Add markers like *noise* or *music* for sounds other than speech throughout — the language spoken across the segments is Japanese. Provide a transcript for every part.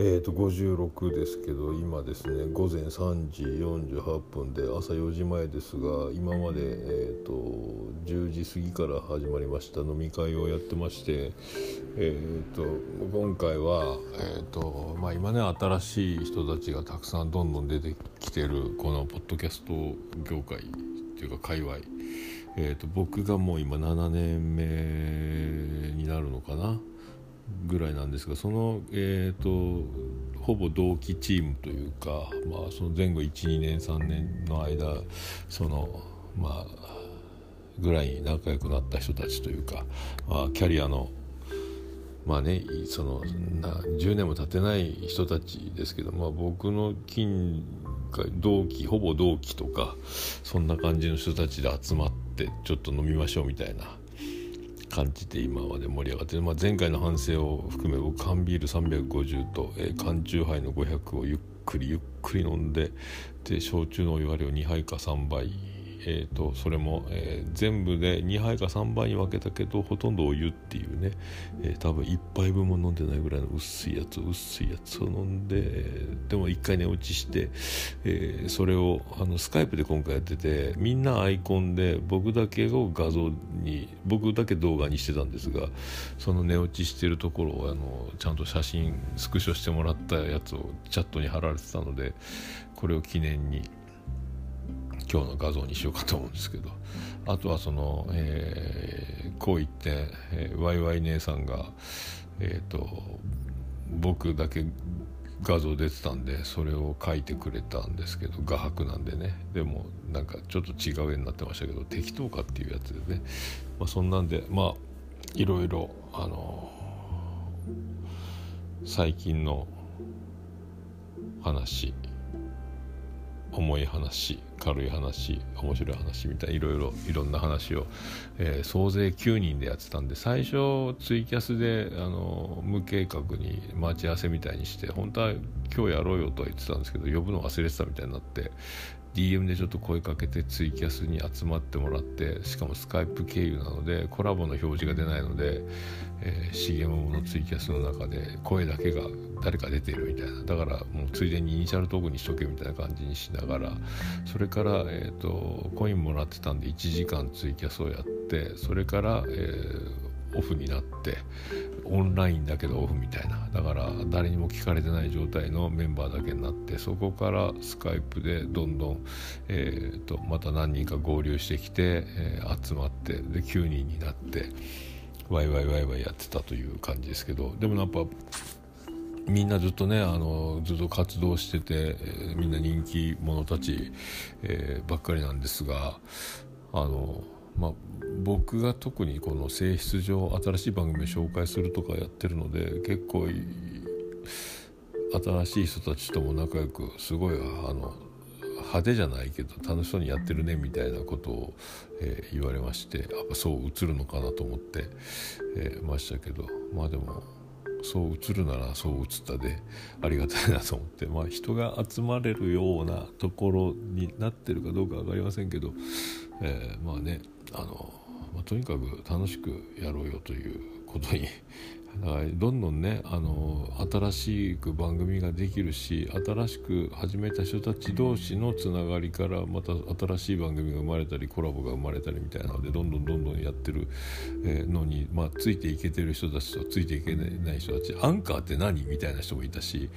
えー、と56ですけど今ですね午前3時48分で朝4時前ですが今まで、えー、と10時過ぎから始まりました飲み会をやってまして、えー、と今回は、えーとまあ、今ね新しい人たちがたくさんどんどん出てきてるこのポッドキャスト業界っていうか界隈、えー、と僕がもう今7年目になるのかな。ぐらいなんですがその、えーと、ほぼ同期チームというか、まあ、その前後12年3年の間そのまあぐらいに仲良くなった人たちというか、まあ、キャリアのまあねそのな10年も経てない人たちですけど、まあ、僕の近同期ほぼ同期とかそんな感じの人たちで集まってちょっと飲みましょうみたいな感じで今まで盛り上がってる、まあ、前回の反省を含め僕缶ビール350と、えー、缶酎ハイの500をゆっくりゆっくり飲んでで焼酎のお湯割りを2杯か3杯えーと、それも、えー、全部で2杯か3杯に分けたけどほとんどお湯っていうね、えー、多分1杯分も飲んでないぐらいの薄いやつ薄いやつを飲んで、えー、でも1回寝落ちして、えそれをあのスカイプで今回やっててみんなアイコンで僕だけを画像に僕だけ動画にしてたんですがその寝落ちしてるところをあのちゃんと写真スクショしてもらったやつをチャットに貼られてたのでこれを記念に。今日の画像にしようかと思うんですけど。あとはその、えー、こう言って、えー、ワイワイ姉さんが、えーと、僕だけ画像出てたんでそれを書いてくれたんですけど画伯なんでね。でもなんかちょっと違う絵になってましたけど適当かっていうやつでね、まあ、そんなんでまあいろいろあの最近の話重い話軽い話面白い話みたいないろいろいろんな話を、えー、総勢9人でやってたんで最初ツイキャスであの無計画に待ち合わせみたいにして本当は今日やろうよとは言ってたんですけど呼ぶの忘れてたみたいになって DM でちょっと声かけてツイキャスに集まってもらってしかもスカイプ経由なのでコラボの表示が出ないので、えー、のツイキャスの中で声だけが誰か出てるみたいな。だからもうついでにイニシャルトークにしとけみたいな感じにしながらそれから、えーと、コインもらってたんで1時間ツイキャスをやってそれから、えーオフになってオンラインだけどオフみたいな。だから誰にも聞かれてない状態のメンバーだけになってそこからスカイプでどんどん、えーと、また何人か合流してきて、えー、集まってで9人になってワイワイワイワイやってたという感じですけどでもやっぱみんなずっとねあのずっと活動してて、えー、みんな人気者たち、えー、ばっかりなんですがあのまあ、僕が特にこの性質上新しい番組を紹介するとかやってるので結構新しい人たちとも仲良くすごいあの派手じゃないけど楽しそうにやってるねみたいなことを、えー、言われましてやっぱそう映るのかなと思って、えー、ましたけどまあでもそう映るならそう映ったでありがたいなと思って、まあ、人が集まれるようなところになってるかどうか分かりませんけど、えー、まあねあの、まあ、とにかく楽しくやろうよということに *laughs* だからどんどんねあの新しく番組ができるし新しく始めた人たち同士のつながりからまた新しい番組が生まれたりコラボが生まれたりみたいなのでどんどんどんどんやってるのに、まあ、ついていけてる人たちとついていけない人たちアンカーって何みたいな人もいたし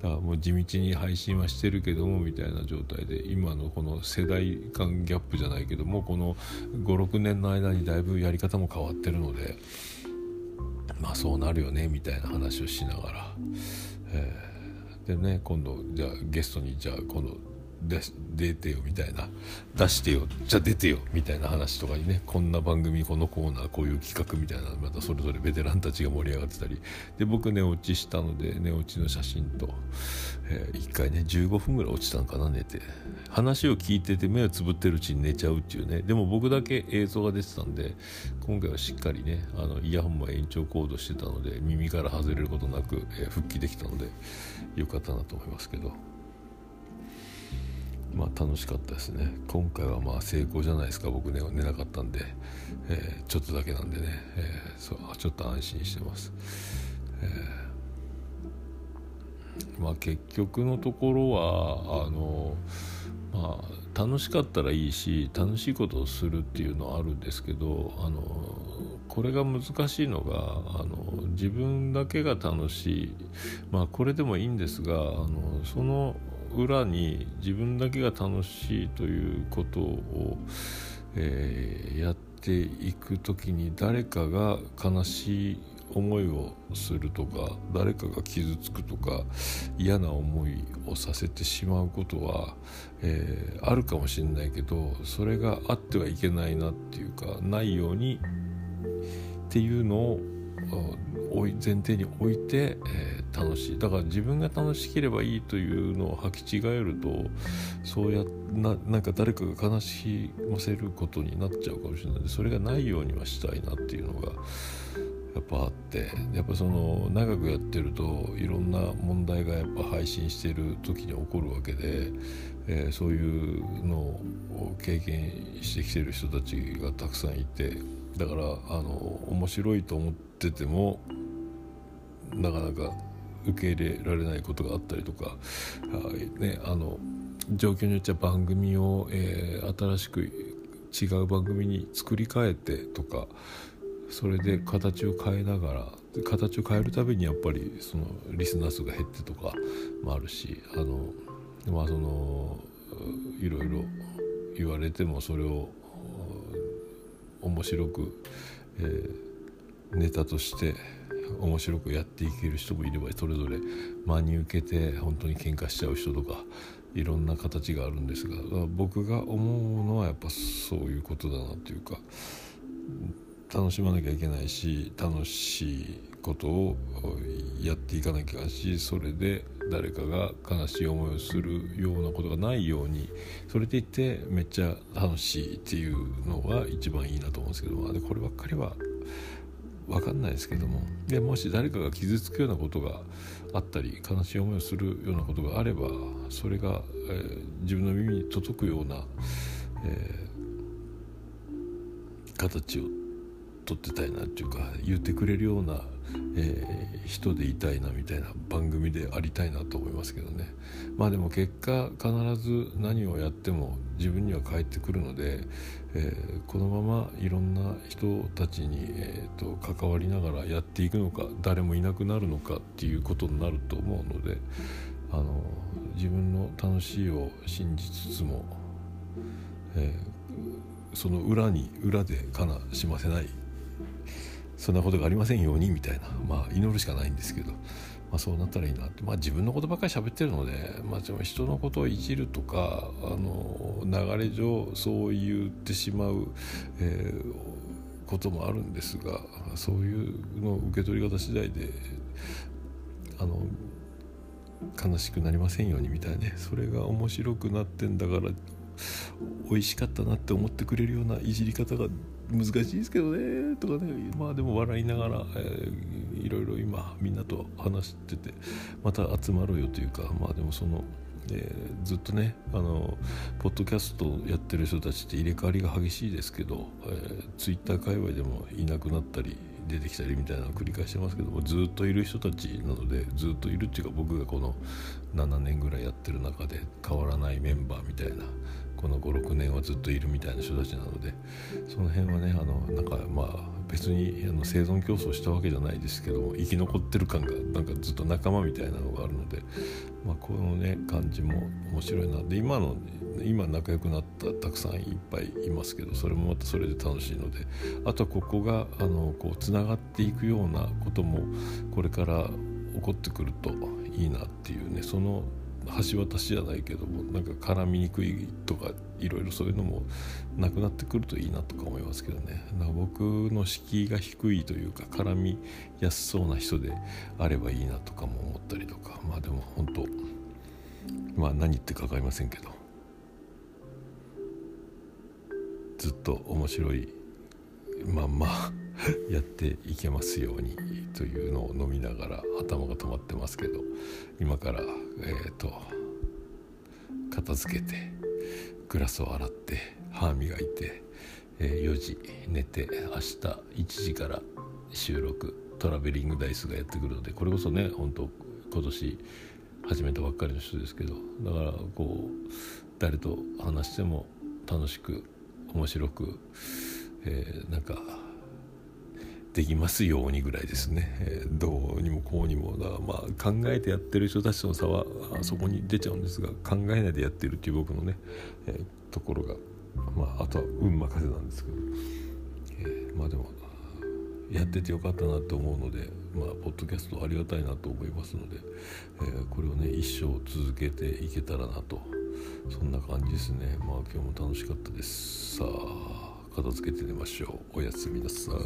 だからもう地道に配信はしてるけどもみたいな状態で今のこの世代間ギャップじゃないけどもこの56年の間にだいぶやり方も変わってるので。まあそうなるよねみたいな話をしながら、えー、でね今度じゃあゲストにじゃあ今度出出てよみたいな。出してよ。じゃあ出てよみたいな話とかにね。こんな番組このコーナーこういう企画みたいなまたそれぞれベテランたちが盛り上がってたり。で僕寝落ちしたので寝落ちの写真と、えー、1回ね15分ぐらい落ちたのかな寝て。話を聞いてて目をつぶってるうちに寝ちゃうっていうね。でも僕だけ映像が出てたんで今回はしっかりねあのイヤホンも延長コードしてたので耳から外れることなく、えー、復帰できたのでよかったなと思いますけど。まあ楽しかったですね。今回はまあ成功じゃないですか。僕ね寝なかったんで、えー、ちょっとだけなんでね、えー、そうちょっと安心してます、えまあ、結局のところはあの、まあ、楽しかったらいいし楽しいことをするっていうのはあるんですけどあのこれが難しいのがあの自分だけが楽しい、まあ、これでもいいんですがあのその裏に自分だけが楽しいということを、えー、やっていく時に誰かが悲しい思いをするとか誰かが傷つくとか嫌な思いをさせてしまうことは、えー、あるかもしれないけどそれがあってはいけないなっていうかないようにっていうのを前提に置いて、えー、楽しい。だから自分が楽しければいいというのを履き違えるとそうやななんか誰かが悲しませることになっちゃうかもしれない。でそれがないようにはしたいなっていうのがやっぱあって。やっぱその長くやってるといろんな問題がやっぱ配信してる時に起こるわけで、えー、そういうのを経験してきてる人たちがたくさんいてだからあの面白いと思っててもなかなか受け入れられないことがあったりとか、はいね、あの状況によっちゃ番組を、えー、新しく違う番組に作り変えてとかそれで形を変えながら形を変えるたびにやっぱりそのリスナー数が減ってとかもあるしあのまあそのいろいろ言われてもそれを面白く、えー、ネタとして面白くやっていける人もいればそれぞれ真に受けて本当に喧嘩しちゃう人とかいろんな形があるんですが僕が思うのはやっぱそういうことだなというか楽しまなきゃいけないし楽しいことをやっていかなきゃいけないしそれで誰かが悲しい思いをするようなことがないようにそれでいてめっちゃ楽しいっていうのが一番いいなと思うんですけどもこればっかりは分かんないですけども。でもし誰かが傷つくようなことがあったり悲しい思いをするようなことがあればそれが、えー、自分の耳に届くような、えー、形を撮ってたいなっていうか言ってくれるような、えー、人でいたいなみたいな番組でありたいなと思いますけどね。まあでも結果必ず何をやっても自分には返ってくるので、えー、このままいろんな人たちに、えーと、関わりながらやっていくのか誰もいなくなるのかっていうことになると思うのであの自分の楽しいを信じつつも、えー、その裏に裏で悲しませないそんなことがありませんようにみたいな、まあ、祈るしかないんですけど、まあ、そうなったらいいなって、まあ、自分のことばっかり喋ってるので、まあ、人のことをいじるとかあの流れ上そう言ってしまう、えー、こともあるんですがそういうの受け取り方次第であの悲しくなりませんようにみたいなね。それが面白くなってんだから美味しかったなって思ってくれるようないじり方が難しいですけどねとかね。まあでも笑いながら、えー、いろいろ今みんなと話しててまた集まろうよというかまあでもその、えー、ずっとねあのポッドキャストやってる人たちって入れ替わりが激しいですけど、えー、ツイッター界隈でもいなくなったり出てきたりみたいなのを繰り返してますけどもずっといる人たちなのでずっといるっていうか僕がこの7年ぐらいやってる中で変わらないメンバーみたいなこの56年はずっといるみたいな人たちなのでその辺はねあのなんかまあ別にあの生存競争したわけじゃないですけども生き残ってる感がなんかずっと仲間みたいなのがあるので、まあ、このね感じも面白いな。で今の今仲良くなったたくさんいっぱいいますけどそれもまたそれで楽しいのであとはここがあのこうつながっていくようなこともこれから起こってくるといいなっていうねその橋渡しじゃないけどもなんか絡みにくいとかいろいろそういうのもなくなってくるといいなとか思いますけどね。だか僕の敷居が低いというか絡みやすそうな人であればいいなとかも思ったりとか。まあでも本当まあ何言ってかかりませんけど。ずっと面白いまんま *laughs* やっていけますようにというのを飲みながら頭が止まってますけど今からえっ、ー、と片付けてグラスを洗って歯磨いて、えー、4時寝て明日1時から収録トラベリングダイスがやってくるのでこれこそね本当今年始めたばっかりの人ですけどだからこう誰と話しても楽しく面白く、えー、なんかできますようにぐらいですね、えー、どうにもこうにもだ。まあ考えてやってる人たちとの差はあそこに出ちゃうんですが考えないでやってるっていう僕のね、えー、ところが、まあ、あとは運任せなんですけど、えー、まあでもやっててよかったなって思うので、まあ、ポッドキャストありがたいなと思いますので、えー、これをね一生続けていけたらなとそんな感じですね。まあ今日も楽しかったです。さあ片付けて寝ましょう。おやすみなさい。